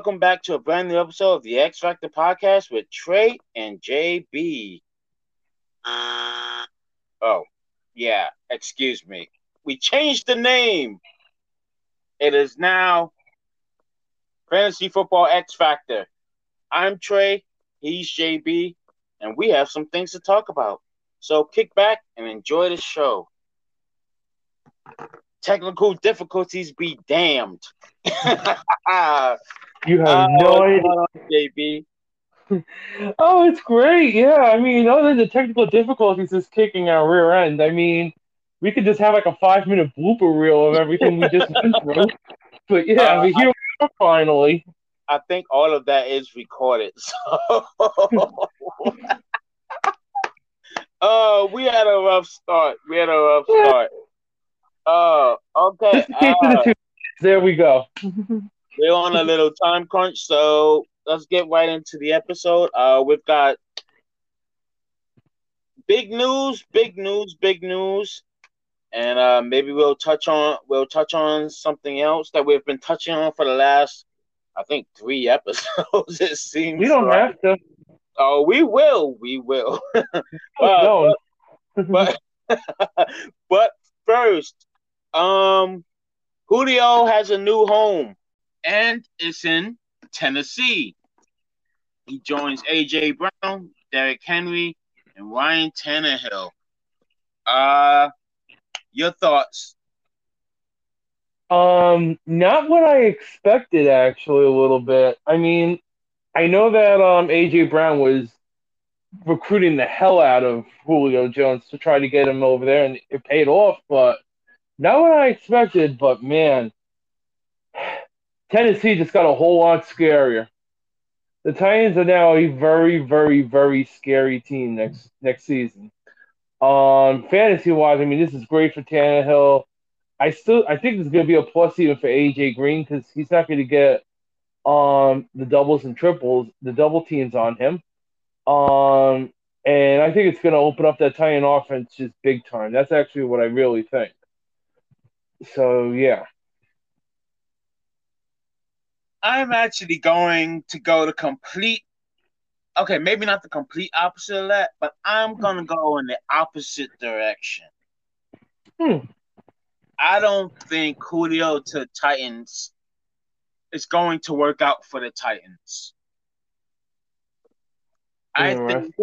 welcome back to a brand new episode of the X Factor podcast with Trey and JB. Oh, yeah, excuse me. We changed the name. It is now Fantasy Football X Factor. I'm Trey, he's JB, and we have some things to talk about. So kick back and enjoy the show. Technical difficulties be damned. You have no Oh, idea. hold on, JB. Oh, it's great. Yeah, I mean, other than the technical difficulties is kicking our rear end. I mean, we could just have like a five minute blooper reel of everything we just went through. But yeah, Uh, I mean, here we are finally. I think all of that is recorded. So, oh, we had a rough start. We had a rough start. Oh, okay. Just in case uh, the two. There we go. We're on a little time crunch, so let's get right into the episode. Uh, we've got big news, big news, big news, and uh, maybe we'll touch on we'll touch on something else that we've been touching on for the last, I think, three episodes. It seems We don't like. have to. Oh, we will, we will. No. but but first, um, Julio has a new home, and it's in Tennessee. He joins AJ Brown, Derrick Henry, and Ryan Tannehill. Uh, your thoughts? Um, not what I expected actually a little bit. I mean, I know that um AJ Brown was recruiting the hell out of Julio Jones to try to get him over there and it paid off, but not what I expected, but man, Tennessee just got a whole lot scarier. The Titans are now a very, very, very scary team next next season. Um, fantasy wise, I mean, this is great for Tannehill. I still I think it's going to be a plus even for AJ Green because he's not going to get um the doubles and triples, the double teams on him. Um, and I think it's going to open up that Titan offense just big time. That's actually what I really think. So yeah, I'm actually going to go to complete. Okay, maybe not the complete opposite of that, but I'm gonna go in the opposite direction. Hmm. I don't think Julio to Titans is going to work out for the Titans. I think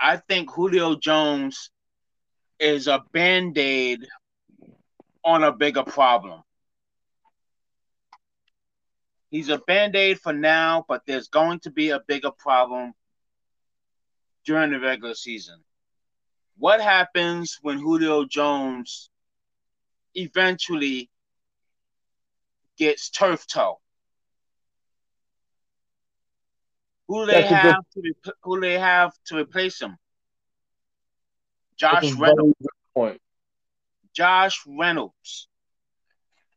I think Julio Jones is a band-aid on a bigger problem. He's a band-aid for now, but there's going to be a bigger problem during the regular season. What happens when Julio Jones eventually gets turf toe? Who they a good- have to who they have to replace him? Josh Reynolds. point. Josh Reynolds.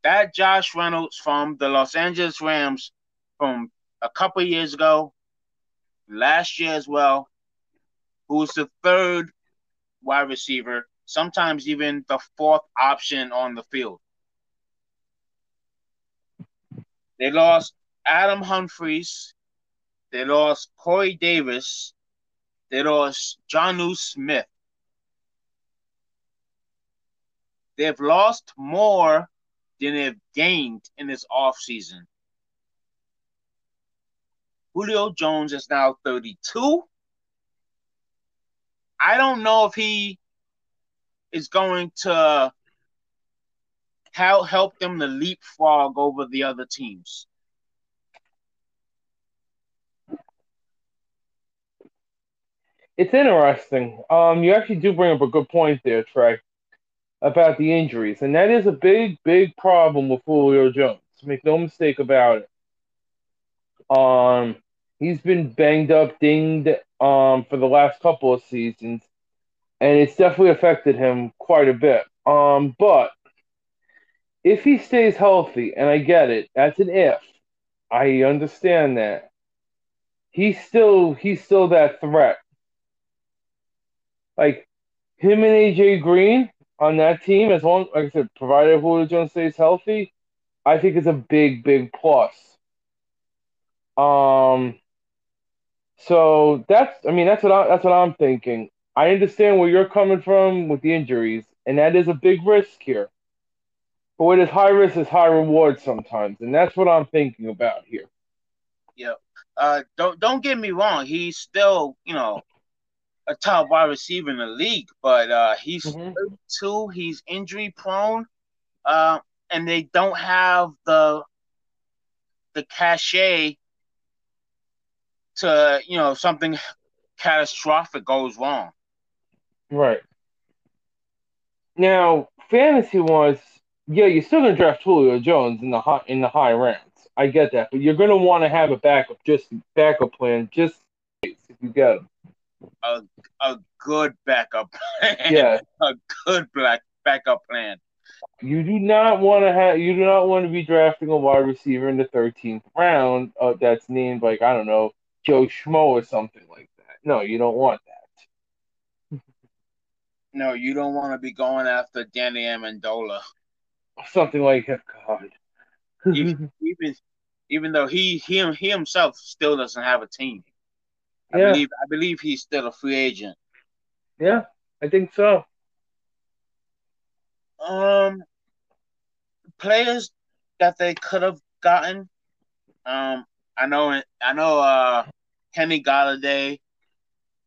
That Josh Reynolds from the Los Angeles Rams from a couple years ago, last year as well, who was the third wide receiver, sometimes even the fourth option on the field. They lost Adam Humphries. They lost Corey Davis. They lost Jonnu Smith. They've lost more than they've gained in this offseason. Julio Jones is now 32. I don't know if he is going to help help them to leapfrog over the other teams. It's interesting. Um, you actually do bring up a good point there, Trey, about the injuries, and that is a big, big problem with Julio Jones. Make no mistake about it. Um, he's been banged up, dinged, um, for the last couple of seasons, and it's definitely affected him quite a bit. Um, but if he stays healthy, and I get it, that's an if. I understand that. He's still he's still that threat. Like him and AJ Green on that team, as long like I said, provided Julio Jones stays healthy, I think it's a big, big plus. Um, so that's I mean that's what I, that's what I'm thinking. I understand where you're coming from with the injuries, and that is a big risk here. But what is high risk is high reward sometimes, and that's what I'm thinking about here. Yeah. Uh, don't don't get me wrong. He's still you know a top wide receiver in the league, but uh, he's Mhm. 32. He's injury prone, uh, and they don't have the the cachet to you know something catastrophic goes wrong. Right. Now, fantasy wise, yeah, you're still gonna draft Julio Jones in the high in the high rounds. I get that, but you're gonna want to have a backup, just backup plan, just if you get him. A a good backup plan. Yeah, a good black backup plan. you do not want to have, you do not want to be drafting a wide receiver in the 13th round uh, that's named like I don't know Joe Schmo or something like that. No, you don't want that. No, you don't want to be going after Danny Amendola. Something like that. God. even even even though he he he himself still doesn't have a team. I Yeah. believe I believe he's still a free agent. yeah, I think so. Um, players that they could have gotten. Um, I know I know. Uh, Kenny Golladay.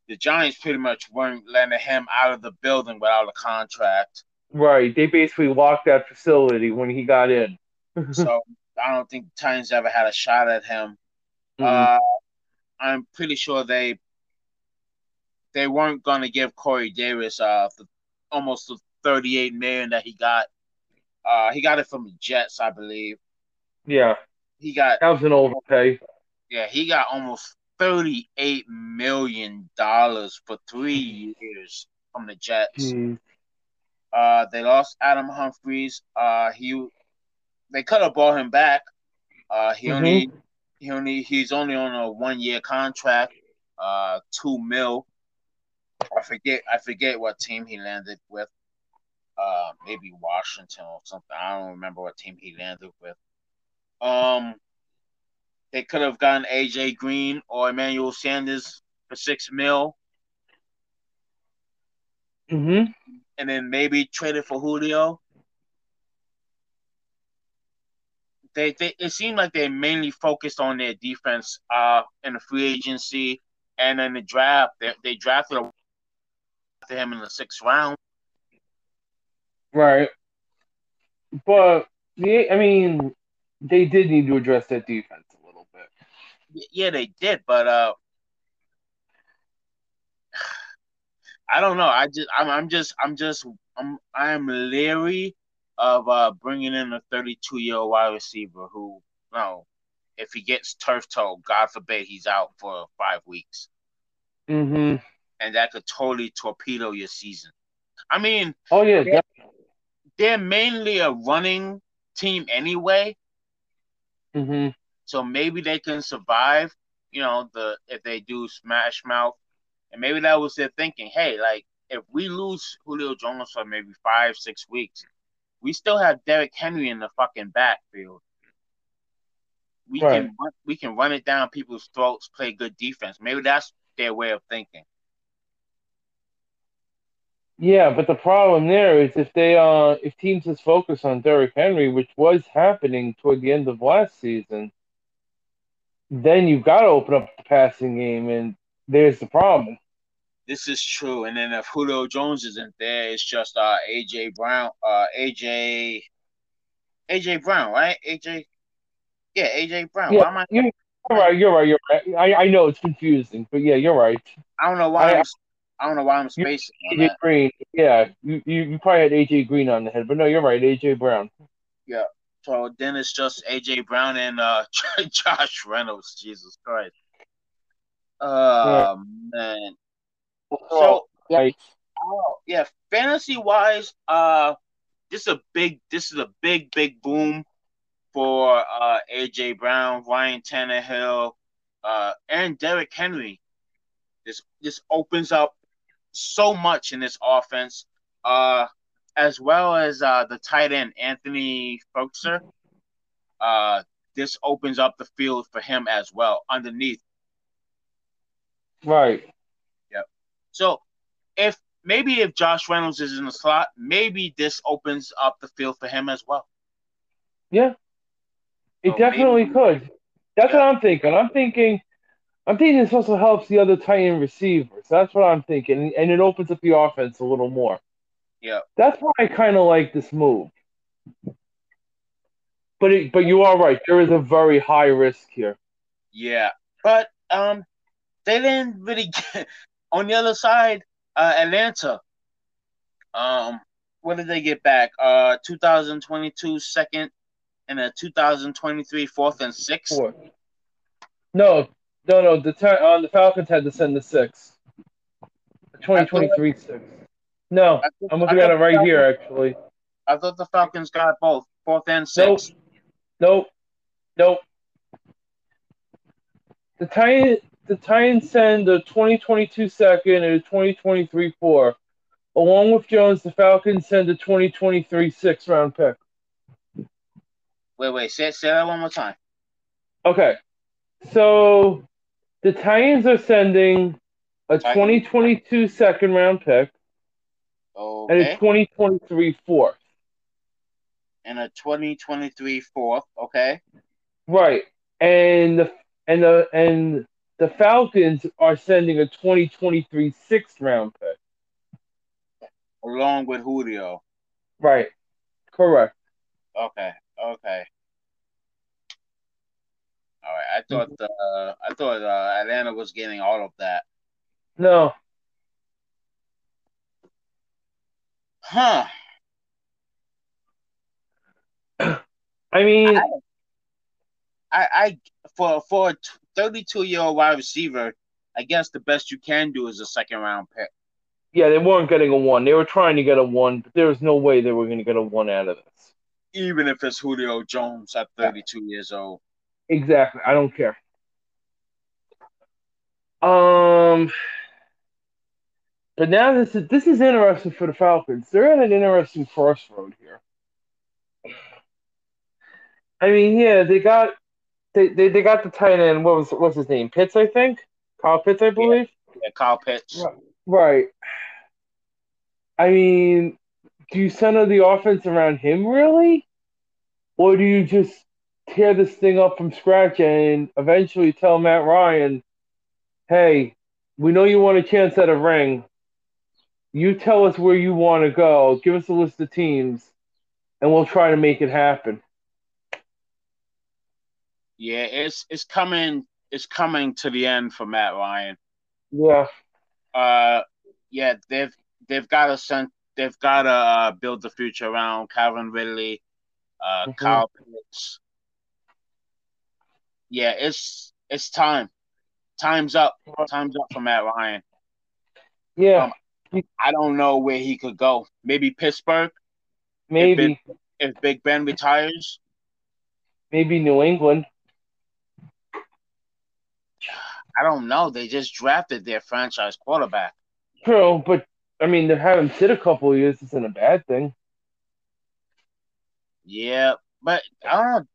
The Giants pretty much weren't letting him out of the building without a contract. Right. They basically locked that facility when he got in. So I don't think the Titans ever had a shot at him. Mhm. Uh, I'm pretty sure they they weren't going to give Corey Davis uh the, almost the 38 million that he got. Uh, he got it from the Jets, I believe. yeah, He got that was an overpay. yeah, he got almost 38 million dollars for three years from the Jets. Hmm. Uh, they lost Adam Humphries. Uh, he they could have bought him back. Uh, he Mhm. only he only he's only on a one year contract. Uh, two mil. I forget I forget what team he landed with. Uh, maybe Washington or something. I don't remember what team he landed with. Um, they could have gotten AJ Green or Emmanuel Sanders for six mil, hmm and then maybe traded for Julio. They, they it seemed like they mainly focused on their defense uh in the free agency and in the draft. They, they drafted a- him in the sixth round. Right. But the I mean, they did need to address that defense a little bit. Yeah, they did, but uh, I don't know. I just I'm I'm just I'm just I'm I'm leery of uh bringing in a 32 year old wide receiver who, you know, if he gets turf toe, God forbid he's out for five weeks, hmm and that could totally torpedo your season. I mean, Oh yeah, def- they're mainly a running team anyway, mhm. so maybe they can survive. You know, the if they do smash mouth, and maybe that was their thinking. Hey, like if we lose Julio Jones for maybe five six weeks, we still have Derrick Henry in the fucking backfield. We Right. can run- we can run it down people's throats, play good defense. Maybe that's their way of thinking. Yeah, but the problem there is if they uh if teams just focus on Derrick Henry, which was happening toward the end of last season, then you've got to open up the passing game, and there's the problem. This is true. And then if Julio Jones isn't there, it's just uh AJ Brown, uh AJ AJ Brown, right? AJ Yeah, AJ Brown. Why am I You're right. You're right. You're right. I, I know it's confusing, but yeah, you're right. I don't know why I- I, am I don't know why I'm spacing AJ. Green. Yeah, you, you probably had AJ Green on the head, but no, you're right. AJ Brown. Yeah, so then it's just AJ Brown and uh Josh Reynolds. Jesus Christ. Oh man. So Right. Oh, yeah, fantasy wise, uh, this is a big, this is a big, big boom for uh AJ Brown, Ryan Tannehill, uh, and Derrick Henry. This this opens up so much in this offense, uh, as well as uh the tight end Anthony Firkser. Uh, this opens up the field for him as well underneath. Right. So if maybe if Josh Reynolds is in the slot, maybe this opens up the field for him as well. Yeah. It So definitely maybe- could. That's Yeah. what I'm thinking. I'm thinking I'm thinking this also helps the other tight end receivers. That's what I'm thinking. And it opens up the offense a little more. Yeah. That's why I kind of like this move. But it, but you are right. There is a very high risk here. Yeah, but um, they didn't really get on the other side. Uh, Atlanta. Um, what did they get back? Uh, 2022 second and a 2023 fourth and sixth. Four. No, no, no. The ti- uh, the Falcons had to send the six. The 2023 six. No, I I'm looking at it right the here. Actually, I thought the Falcons got both fourth and Nope. sixth. nope, nope. The Titans, the Titans send a 2022 second and a 2023 four. Along with Jones, the Falcons send a 2023 six round pick. Wait, wait, say say that one more time. Okay, so the Titans are sending a 2022 second round pick and a 2023 fourth. and a 2023 fourth. Okay, Right. And the and the and the Falcons are sending a 2023 sixth round pick. along with Julio. Right. Correct. Okay, okay. All right. I thought uh, I thought uh, Atlanta was getting all of that. No. Huh. I mean, I, I for for a 32 year old wide receiver, I guess the best you can do is a second round pick. yeah, they weren't getting a one. They were trying to get a one, but there was no way they were going to get a one out of this. Even if it's Julio Jones at 32 years old. Exactly. I don't care. Um, but now this is this is interesting for the Falcons. They're at an interesting crossroad here. I mean, yeah, they got they, they, they got the tight end. What was what's his name? Pitts, I think. Kyle Pitts, I believe. Yeah, Kyle Pitts. Right. Right. I mean, do you center the offense around him really, or do you just tear this thing up from scratch and eventually tell Matt Ryan, "Hey, we know you want a chance at a ring. You tell us where you want to go. Give us a list of teams, and we'll try to make it happen." Yeah, it's it's coming it's coming to the end for Matt Ryan. Yeah. Uh, yeah, they've they've got to send they've got to uh, build the future around Calvin Ridley, uh, Mhm. Kyle Pitts. Yeah, it's it's time. Time's up. Time's up for Matt Ryan. Yeah. Um, I don't know where he could go. Maybe Pittsburgh maybe. if Big Ben retires. Maybe New England. I don't know. They just drafted their franchise quarterback. True, but I mean, to have him sit a couple of years isn't a bad thing. Yeah, but I don't know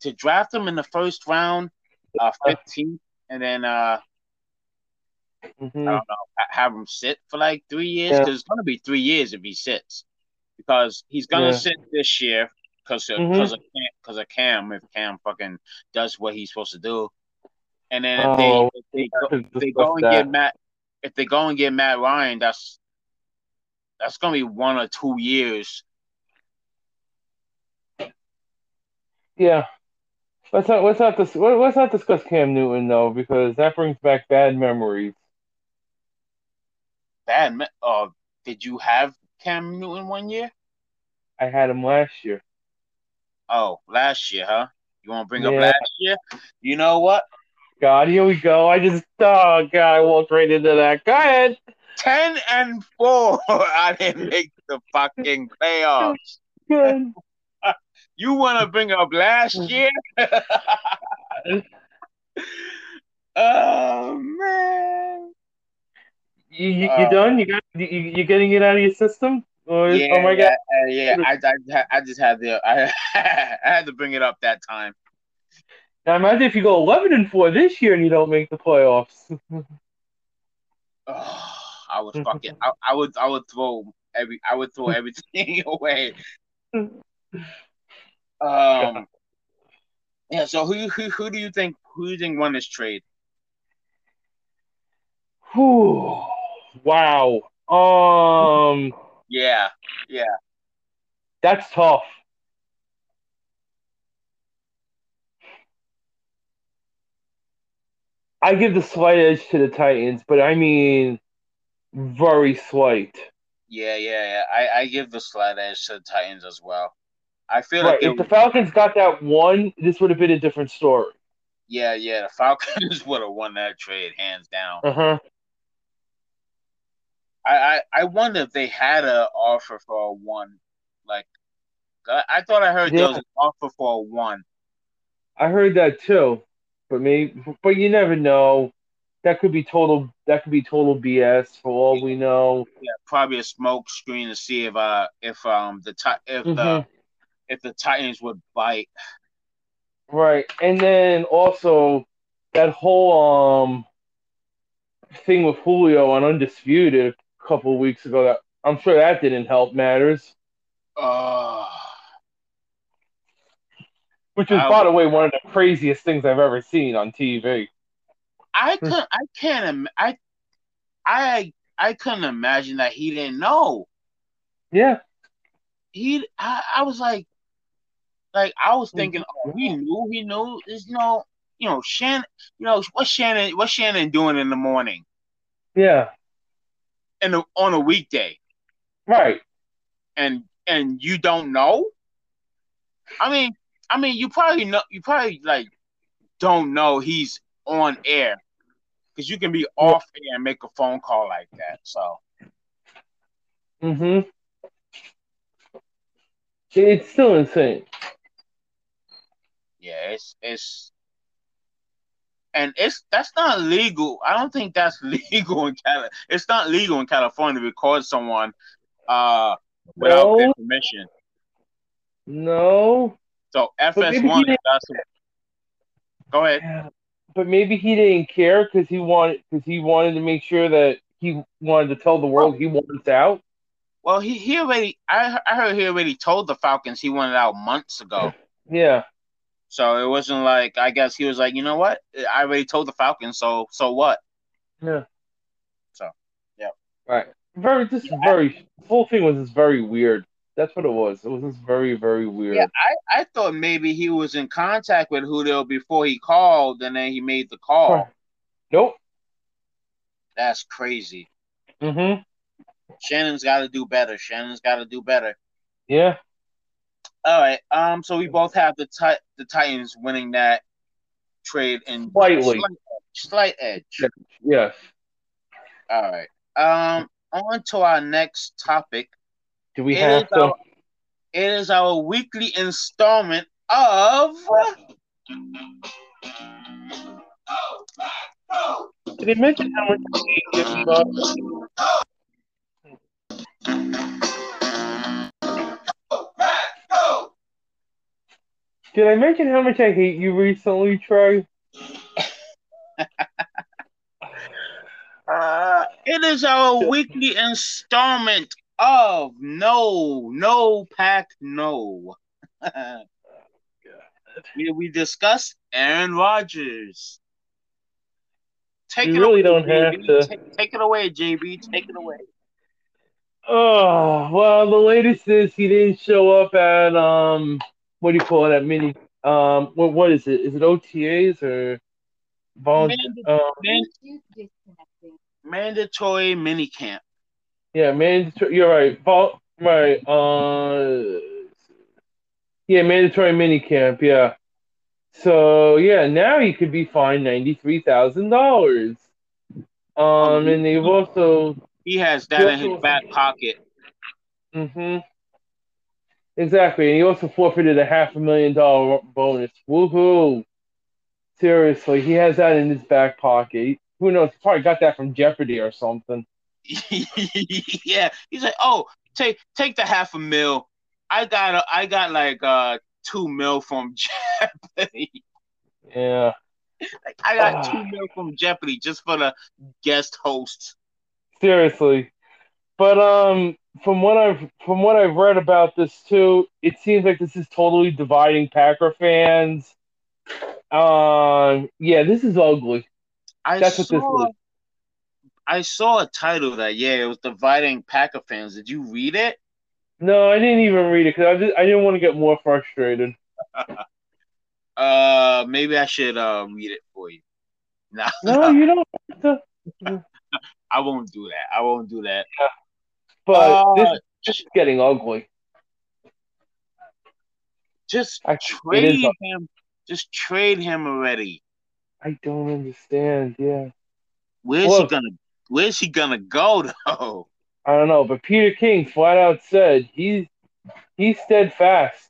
to draft him in the first round, uh, 15th, and then uh, hmm I don't know, have him sit for like three years Yeah. because it's gonna be three years if he sits because he's gonna Yeah. sit this year because because of Cam, because of Cam if Cam fucking does what he's supposed to do, and then if Oh, they if they, go, if they go and that. get Matt if they go and get Matt Ryan, that's that's gonna be one or two years. Yeah. Let's not let's not dis- let- let's not discuss Cam Newton though because that brings back bad memories. Bad. ma- Uh, did you have Cam Newton one year? I had him last year. Oh, last year, huh? You want to bring up last year? You know what? God, here we go. I just oh god, I walked right into that. Go ahead. Ten and four. I didn't make the fucking playoffs. Good. You want to bring up last year? oh man. You you, you Uh, done? You got you, you getting it out of your system? Or Yeah, oh my god. uh, yeah. I, I, I just had the I, I had to bring it up that time. Now imagine if you go eleven and four this year and you don't make the playoffs. Oh, I would fucking I, I would I would throw every I would throw everything away. Um yeah, so who who who do you think who do you think won this trade? Whew. Wow. Um Yeah, yeah. that's tough. I give the slight edge to the Titans, but I mean very slight. Yeah, yeah, yeah. I, I give the slight edge to the Titans as well. I feel Right. like If the Falcons got that one, this would have been a different story. yeah, yeah, the Falcons would have won that trade hands down. Uh-huh. I, I, I wonder if they had an offer for a one. Like I, I thought I heard there was an offer for a one. I heard that too. But maybe but you never know. That could be total that could be total BS for all we know. Yeah, probably a smoke screen to see if uh if um the if the Mhm. if the Titans would bite. Right. And then also that whole um thing with Julio on Undisputed a couple of weeks ago that I'm sure that didn't help matters. Oh, Which is, I- by the way, one of the craziest things I've ever seen on TV. I hmm. could I can't I I I couldn't imagine that he didn't know. Yeah. He I, I was like like I was hmm. thinking oh he knew he knew there's no you know Shannon you know what's Shannon what's Shannon doing in the morning Yeah. and on a weekday Right. and and you don't know i mean i mean you probably know you probably like don't know he's on air because you can be off air and make a phone call like that so Mm-hmm. It's still insane. yeah it's it's and it's that's not legal i don't think that's legal in Cali- it's not legal in california to record someone uh without their No. permission No. So fs1 didn't- go ahead Yeah. But maybe he didn't care because he wanted because he wanted to make sure that he wanted to tell the world he wants out. well he, he already I, I heard he already told the falcons he wanted out months ago Yeah. So it wasn't like I guess he was like, you know what? I already told the Falcons, so so what? Yeah. So, yeah. Right. Very. This is very. The whole thing was just very weird. That's what it was. It was very very weird. Yeah, I, I thought maybe he was in contact with Julio before he called, and then he made the call. Nope. That's crazy. Mm-hmm. Shannon's got to do better. Shannon's got to do better. Yeah. All right. Um. So we both have the ti- the Titans winning that trade in Slightly. slight, slight edge. Yes. All right. Um. On to our next topic. Do we It have to? our- It is our weekly installment of. Did he mention how much up? Did I mention how much I hate you recently, Trey? Uh, it is our weekly installment of No, No Pack No. we, we discuss Aaron Rodgers. Take You it really away, don't have JB. to. Take, take it away, JB. Take it away. Oh well, the latest is he didn't show up at um, what do you call it? That mini um, what what is it? Is it OTAs or volunteer? Um, man- disconnecting. mandatory minicamp. Yeah, mandatory. You're right. Right. Uh, yeah, mandatory minicamp. Yeah. So yeah, now he could be fined ninety three thousand dollars. Um, and they've also He has that in his back pocket. Mm-hmm. Exactly. And he also forfeited a half a million dollar bonus. Woohoo. Seriously, he has that in his back pocket. Who knows? He probably got that from Jeopardy or something. yeah, he's like, oh, take take the half a mil. I got a, I got like uh two mil from Jeopardy. Yeah. Like, I got two mil from Jeopardy just for the guest host. Seriously. But um from what I've from what I've read about this too, it seems like this is totally dividing Packer fans. Um yeah, this is ugly. I That's what this is. I saw a title that yeah, it was dividing Packer fans. Did you read it? No, I didn't even read it because I, just, I didn't want to get more frustrated. Uh, maybe I should uh read it for you. Nah, No, you don't to. I won't do that. I won't do that. But Uh, this, is getting ugly. Just Actually, trade ugly. him. Just trade him already. I don't understand. Yeah, Where's Look. he gonna Where's he gonna go though? I don't know, but Peter King flat out said he's he's steadfast.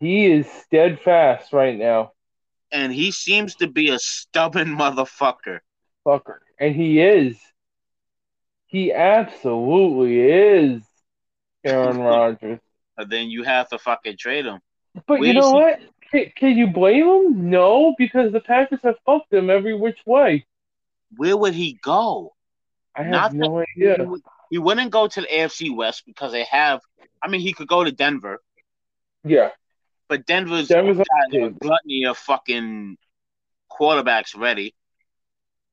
He is steadfast right now, And he seems to be a stubborn motherfucker. fucker, and he is. He absolutely is, Aaron Rodgers. But then you have to fucking trade him. But Where you know he- what? Can, can you blame him? No, because the Packers have fucked him every which way. Where would he go? I have Not no He, idea. would- he wouldn't go to the AFC West because they have. I mean, he could go to Denver, Yeah, but Denver's Denver's got a gluttony of fucking quarterbacks ready.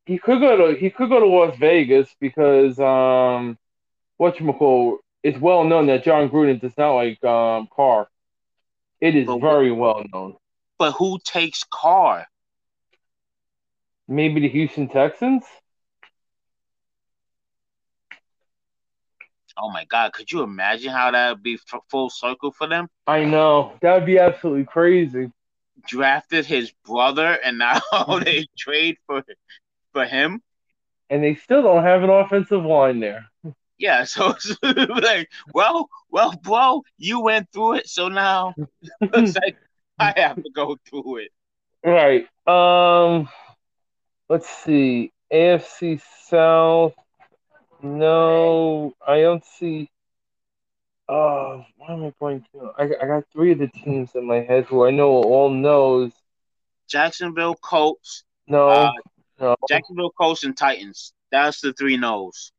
He could go to he could go to Las Vegas because um, whatchamacall, it's well known that Jon Gruden does not like um Carr. It is But very well known. But who takes Carr? Maybe the Houston Texans. Oh my God! Could you imagine how that would be f- full circle for them? I know that would be absolutely crazy. Drafted his brother, and now they trade for for him. And they still don't have an offensive line there. Yeah, so it's like, well, well, bro, you went through it, so now it's like I have to go through it. Right. Um. Let's see. AFC South. No, I don't see. Oh, why am I blanking? I I got three of the teams in my head who I know all knows. Jacksonville Colts, No, Uh, no. Jacksonville Colts, and Titans. That's the three no's.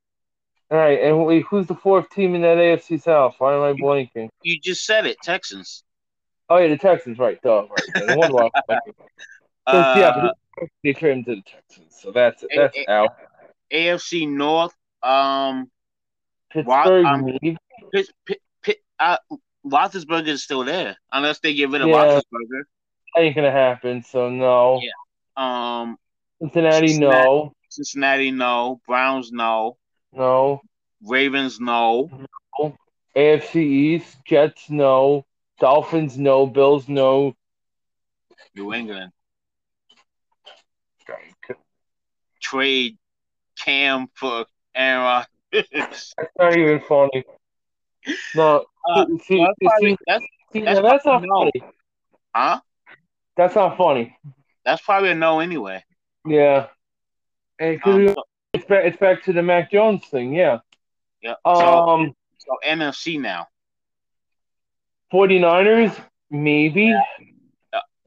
All right, and wait, who's the fourth team in that AFC South? Why am I blanking? You just said it, Texans. Oh yeah, the Texans. Right, duh. Right. no wonder why I'm blanking. So, Uh, yeah, but they traded him to the Texans, so that's that's A- out. AFC North. Um, Pittsburgh, um, maybe. Pitt, Pitt, Pitt, uh, Roethlisberger is still there, unless they get rid of Yeah. Roethlisberger. That ain't gonna happen. So no. Yeah. Um, Cincinnati, Cincinnati. no, Cincinnati, no. Browns, no. no. Ravens, no. AFC East, Jets, no. Dolphins, no. Bills, no. New England trade Cam for Aaron. Rodgers. That's not even funny. No, Uh, see, that's see, probably, that's, see, that's that's not no. funny. huh? That's not funny. That's probably a no anyway. Yeah. And Um, so, it's, back, it's back to the Mac Jones thing, yeah. yeah. Um, so NFC now. 49ers, maybe.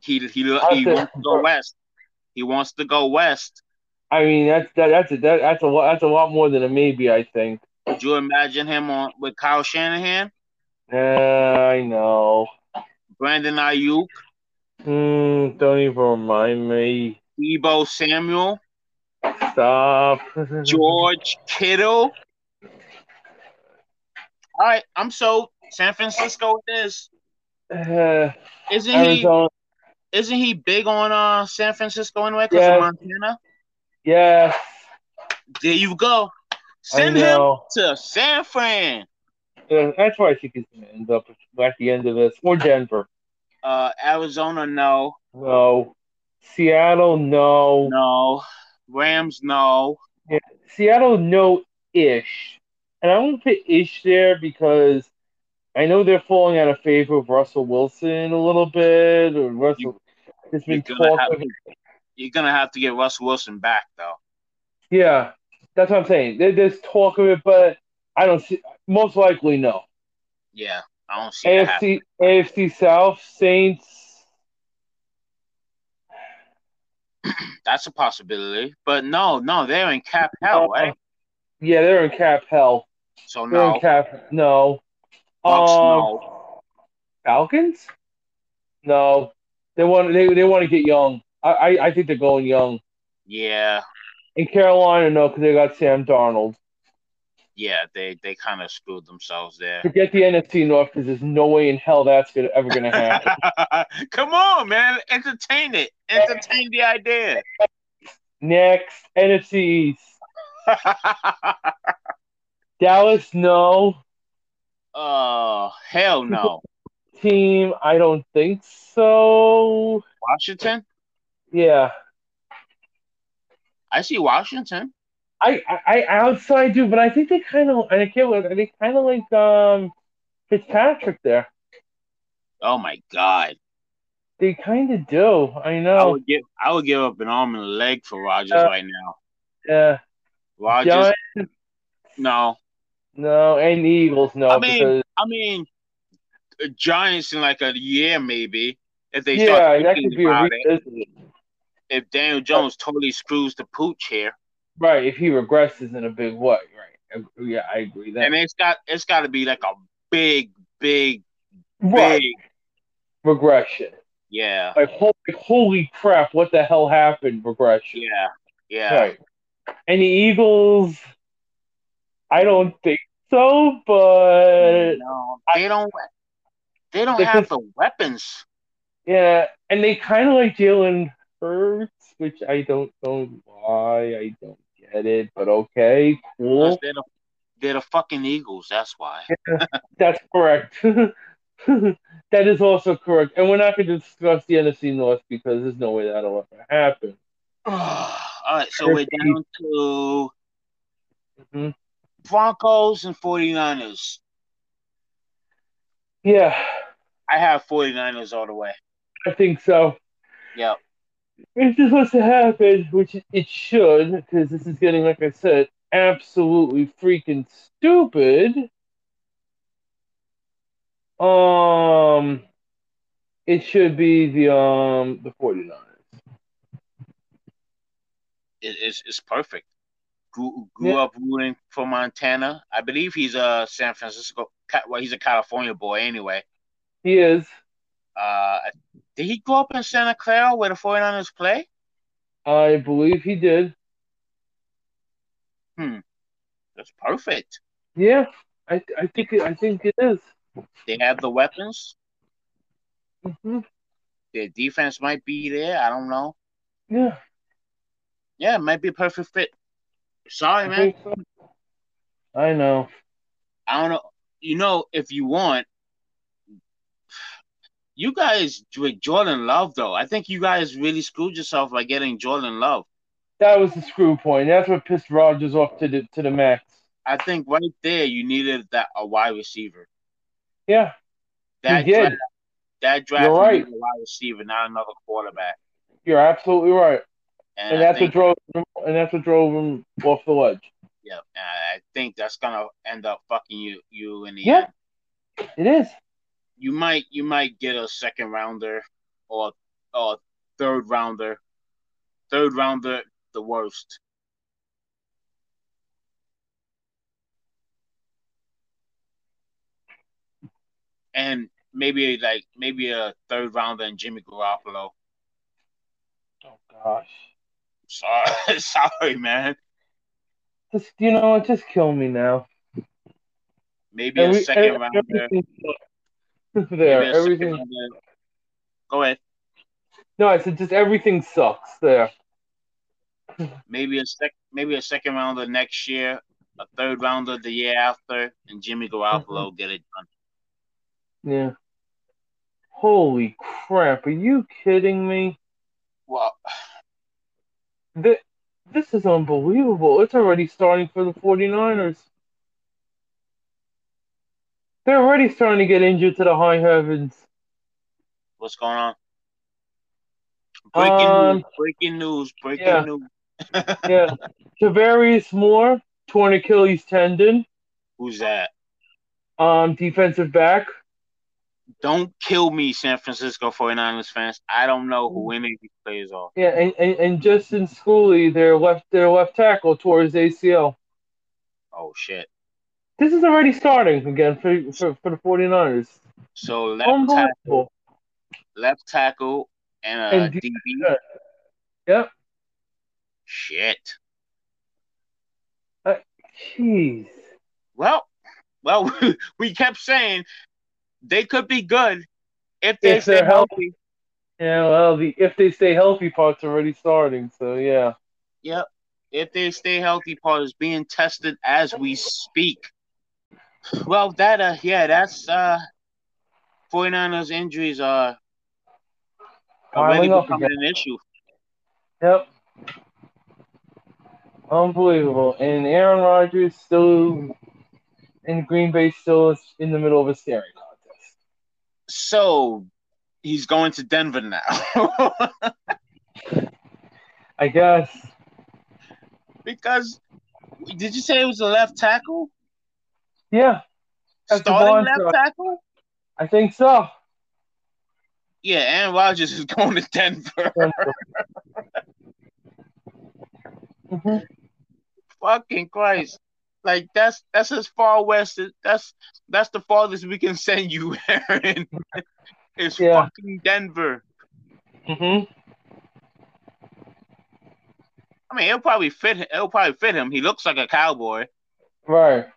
He he he I'll wants to go west. He wants to go west. I mean, that's that, that's a, that, that's a lot that's a lot more than a maybe. I think. Could you imagine him on with Kyle Shanahan, Uh, I know. Brandon Aiyuk, Mm, don't even remind me. Deebo Samuel, Stop. George Kittle? All right, I'm sold. San Francisco is. Uh, Isn't he isn't he big on uh San Francisco anyway because Yeah. of Montana? Yes. There you go. Send him to San Fran. Yeah, that's why I think he's gonna end up at the end of this. Or Denver. Uh Arizona, no. No. Seattle, no. No. Rams, no. Seattle, no ish. And I won't put ish there because I know they're falling out of favor of Russell Wilson a little bit. Or Russell there's been have, of you're gonna have to get Russell Wilson back though. Yeah. That's what I'm saying. There's talk of it, but I don't see most likely no. Yeah, I don't see that. AFC AFC South Saints. That's a possibility. But no, no, they're in cap hell, Uh, right? Yeah, they're in cap hell. So They're no, in cap. No. Bucks, Um, no. Falcons? No. They want they they want to get young. I, I think they're going young. Yeah, In Carolina, no, because they got Sam Darnold. yeah, they they kind of screwed themselves there. Forget the NFC North because there's no way in hell that's gonna, ever going to happen. Come on, man, entertain it, entertain the idea. Next, NFC East. Dallas, no. oh hell no, Team, I don't think so. Washington. Yeah. I see Washington. I, I, I outside do, but I think they kind of, and I can't look, they kind of like um Fitzpatrick there. Oh my god, They kind of do. I I know. would give I would give up an arm and a leg for Rodgers Uh, right now. Yeah. Rodgers, Giants, no. no, and Eagles, no. I mean, because, I mean, Giants in like a year maybe if they yeah, start that could be a it. If Daniel oh. Jones totally screws the pooch here, Right, if he regresses in a big way, right? Yeah, I agree. That and it's got it's got to be like a big, big, right big, regression. yeah, Like holy, holy crap, what the hell happened? Regression. yeah, yeah. Right. And the Eagles, I don't think so, but No, they don't. They don't have the weapons. yeah, and they kind of like Jalen Hurts, which I don't know why. I don't get it, but okay, cool. They're the, they're the fucking Eagles. That's why. That's correct. that is also correct. And we're not going to discuss the NFC North because there's no way that'll ever happen. All right, so we're down to Mhm. Broncos and 49ers. Yeah, I have 49ers all the way. I think so. Yep. If this was to happen, which it should, because this is getting, like I said, absolutely freaking stupid. Um, it should be the um the 49ers. It, it's, it's perfect. Grew, grew Yeah. up rooting for Montana. I believe he's a San Francisco. Well, he's a California boy anyway. He is. Uh, did he grow up in Santa Clara where the 49ers play? I believe he did. Hmm. That's perfect. Yeah, I I think it, I think it is. They have the weapons. hmm Their defense might be there. I don't know. Yeah, Yeah, it might be a perfect fit. Sorry, I man. so. I know. I don't know. You know, if you want, you guys with Jordan Love though. I think you guys really screwed yourself by getting Jordan Love. That was the screw point. That's what pissed Rodgers off to the to the max. I think right there you needed that a wide receiver. Yeah, That he did. draft, that draft You're right. a wide receiver, not another quarterback. You're absolutely right. And, And that's think, what drove him, and that's what drove him off the ledge. yeah, I think that's gonna end up fucking you you in the Yeah. end. It is. You might you might get a second rounder or or third rounder. Third rounder, the worst. And maybe like maybe a third rounder and Jimmy Garoppolo. Oh gosh. Sorry, sorry, man. Just you know, just kill me now. Maybe a second every- rounder. everything sucks. Maybe there, everything. rounder. Go ahead. No, I said just everything sucks there. Maybe a sec. Maybe a second rounder next year. A third rounder the year after, and Jimmy Garoppolo mm-hmm. get it done. Yeah. Holy crap! Are you kidding me? Well, This, this is unbelievable. It's already starting for the 49ers. They're already starting to get injured to the high heavens. what's going on? Breaking Um, news! Breaking news! Breaking yeah. news! Yeah. Tarvarius Moore, torn Achilles tendon. Who's that? Um, defensive back. don't kill me, San Francisco 49ers fans. I don't know who any of these players are. Yeah, and, and, and Justin Skule, their left their left tackle, tore his ACL. Oh shit. This is already starting again for for, for the 49ers. So left tackle, left tackle, and a And DB. Yep. Shit. Uh, jeez. Well, well, we kept saying they could be good if they If stay they're healthy. Yeah, well, the if they stay healthy part's already starting, so yeah. Yep. If they stay healthy, part is being tested as we speak. Well, that uh, yeah, that's uh, 49ers injuries are already becoming an issue. Yep. Unbelievable. And Aaron Rodgers still in Green Bay still in the middle of a staring contest. So he's going to Denver now. I guess. because did you say it was a left tackle? Yeah, That's Starting left tackle? I think so. Yeah, Aaron Rodgers is going to Denver. Mhm. Fucking Christ. Like that's that's as far west as that's that's the farthest we can send you, Aaron. it's Yeah. fucking Denver. Mhm. I mean, it'll probably fit. It'll probably fit him. He looks like a cowboy. Right.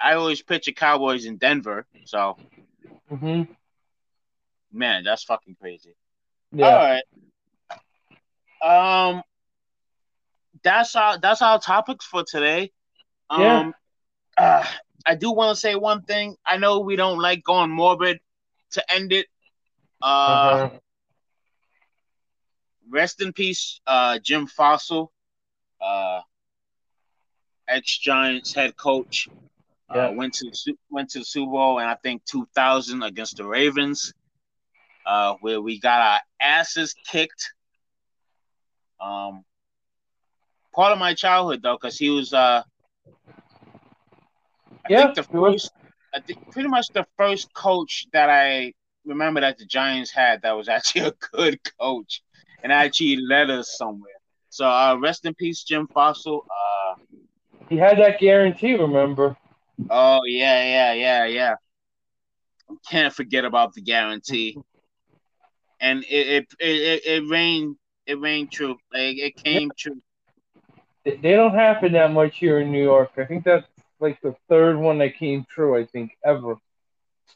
I always picture cowboys in Denver. So, Mhm. man, that's fucking crazy. Yeah. All right. Um, that's our that's our topics for today. Um, Yeah. uh, I do want to say one thing. I know we don't like going morbid to end it. Uh, Uh-huh. rest in peace, uh, Jim Fassel, uh, ex Giants head coach. Yeah. Uh, went to went to the Super Bowl and I think 2000 against the Ravens, uh, where we got our asses kicked. Um, part of my childhood though, because he was uh, I Yeah, think the first, I think pretty much the first coach that I remember that the Giants had that was actually a good coach and actually led us somewhere. So uh, rest in peace, Jim Fassel. Uh, He had that guarantee, remember? Oh yeah, yeah, yeah, yeah. Can't forget about the guarantee. And it it it, it, rained it rained true. Like it came true. They don't happen that much here in New York. I think that's like the third one that came true, I think, ever.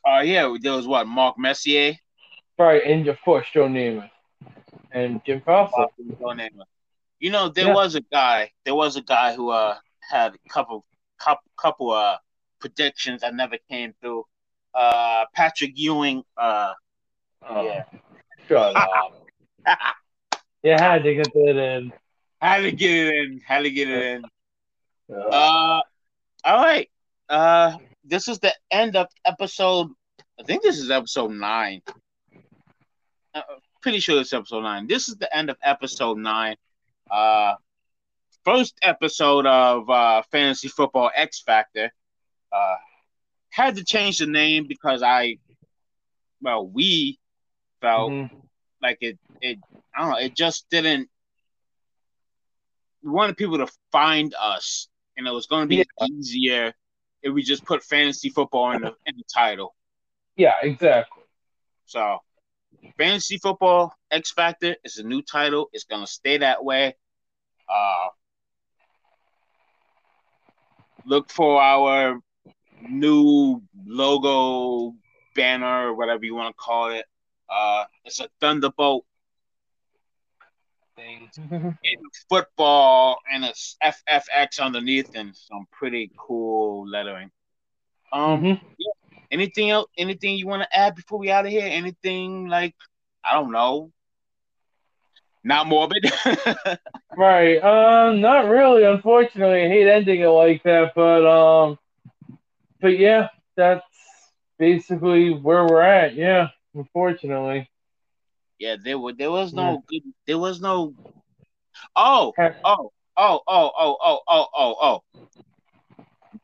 Uh yeah, there was what Mark Messier. Right, and your first Joe Namath. And Jim Fassel. You know, there Yeah. was a guy. There was a guy who uh had a couple couple couple uh predictions that never came through. Uh, Patrick Ewing. Uh, Oh, yeah, Shut up. You had to get that in. had to get it in. Had to get it in. Uh, all right. Uh, this is the end of episode. I think this is episode nine. Uh, pretty sure it's episode nine. This is the end of episode nine. Uh, first episode of uh, Fantasy Football X Factor. Uh, had to change the name because I, well, we felt mhm. like it. It I don't know. It just didn't. We wanted people to find us, and it was going to be Yeah. easier if we just put fantasy football in the in the title. Yeah, exactly. So, fantasy football X Factor is a new title. It's going to stay that way. Uh, look for our new logo, banner, or whatever you want to call it. Uh, it's a thunderbolt thing. in football and it's FFX underneath and some pretty cool lettering. Um, Mhm. anything else? Anything you want to add before we out of here? Anything like I don't know, not morbid. Right. Um, not really, unfortunately. I hate ending it like that, but um but yeah, that's basically where we're at, yeah, unfortunately. yeah, there was there was no good. There was no. Oh, oh, oh, oh, oh, oh, oh, oh, oh.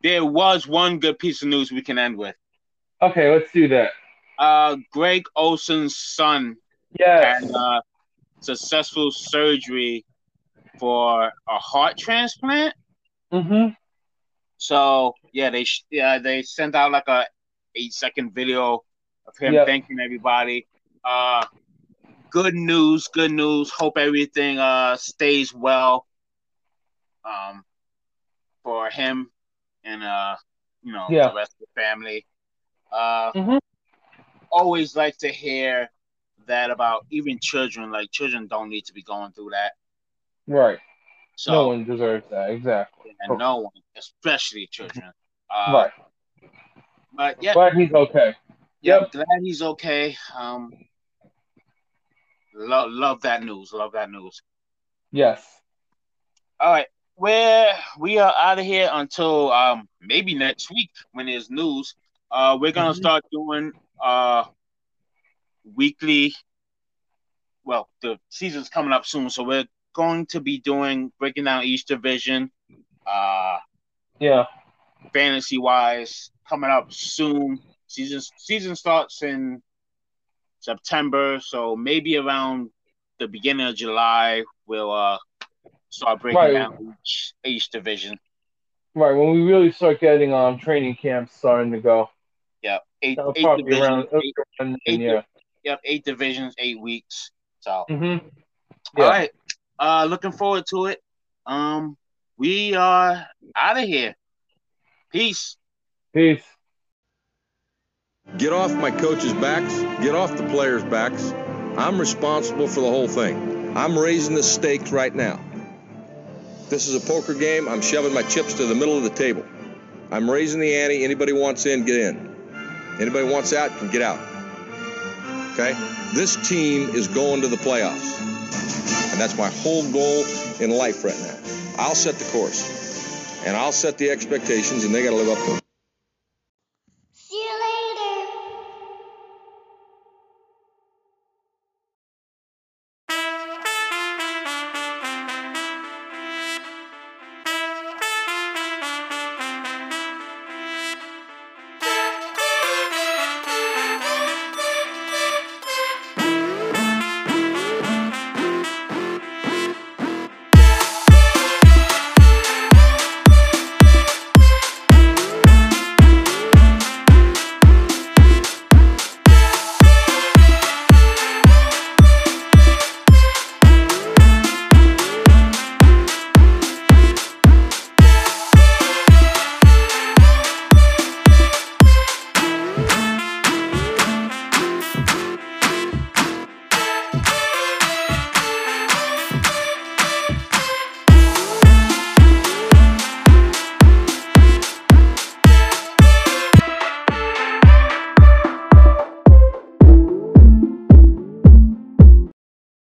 There was one good piece of news we can end with. Okay, let's do that. Uh, Greg Olsen's son Yes. had uh, successful surgery for a heart transplant. mm-hmm. So yeah, they sh- yeah they sent out like a eight second video of him Yep. thanking everybody. Uh, good news, good news. Hope everything uh stays well. Um, for him and uh you know Yeah. the rest of the family. Uh, Mhm. always like to hear that about even children. Like children don't need to be going through that. Right. So no one deserves that. Exactly. and no one, especially children. Uh, right. But yeah, Glad he's okay. yeah, Yep. glad he's okay. Um, love love that news. Love that news. Yes. All right, we're we are out of here until um maybe next week when there's news. Uh, we're gonna Mhm. start doing uh weekly. Well, the season's coming up soon, so we're going to be doing breaking down each division. Uh, Yeah. fantasy wise coming up soon. Season season starts in September, so maybe around the beginning of July we'll uh start breaking Right. down each each division. Right. When we really start getting um training camps starting to go. Yeah, eight eight divisions. around. Eight, around eight- yeah. yep, eight divisions, eight weeks. So Mm-hmm. all right, uh, looking forward to it. Um, we are out of here. Peace. Peace. Get off my coach's backs, get off the players' backs. I'm responsible for the whole thing. I'm raising the stakes right now. This is a poker game. I'm shoving my chips to the middle of the table. I'm raising the ante. Anybody wants in, get in. Anybody wants out, can get out. Okay? This team is going to the playoffs. And that's my whole goal in life right now. I'll set the course. And I'll set the expectations, and they got to live up to them.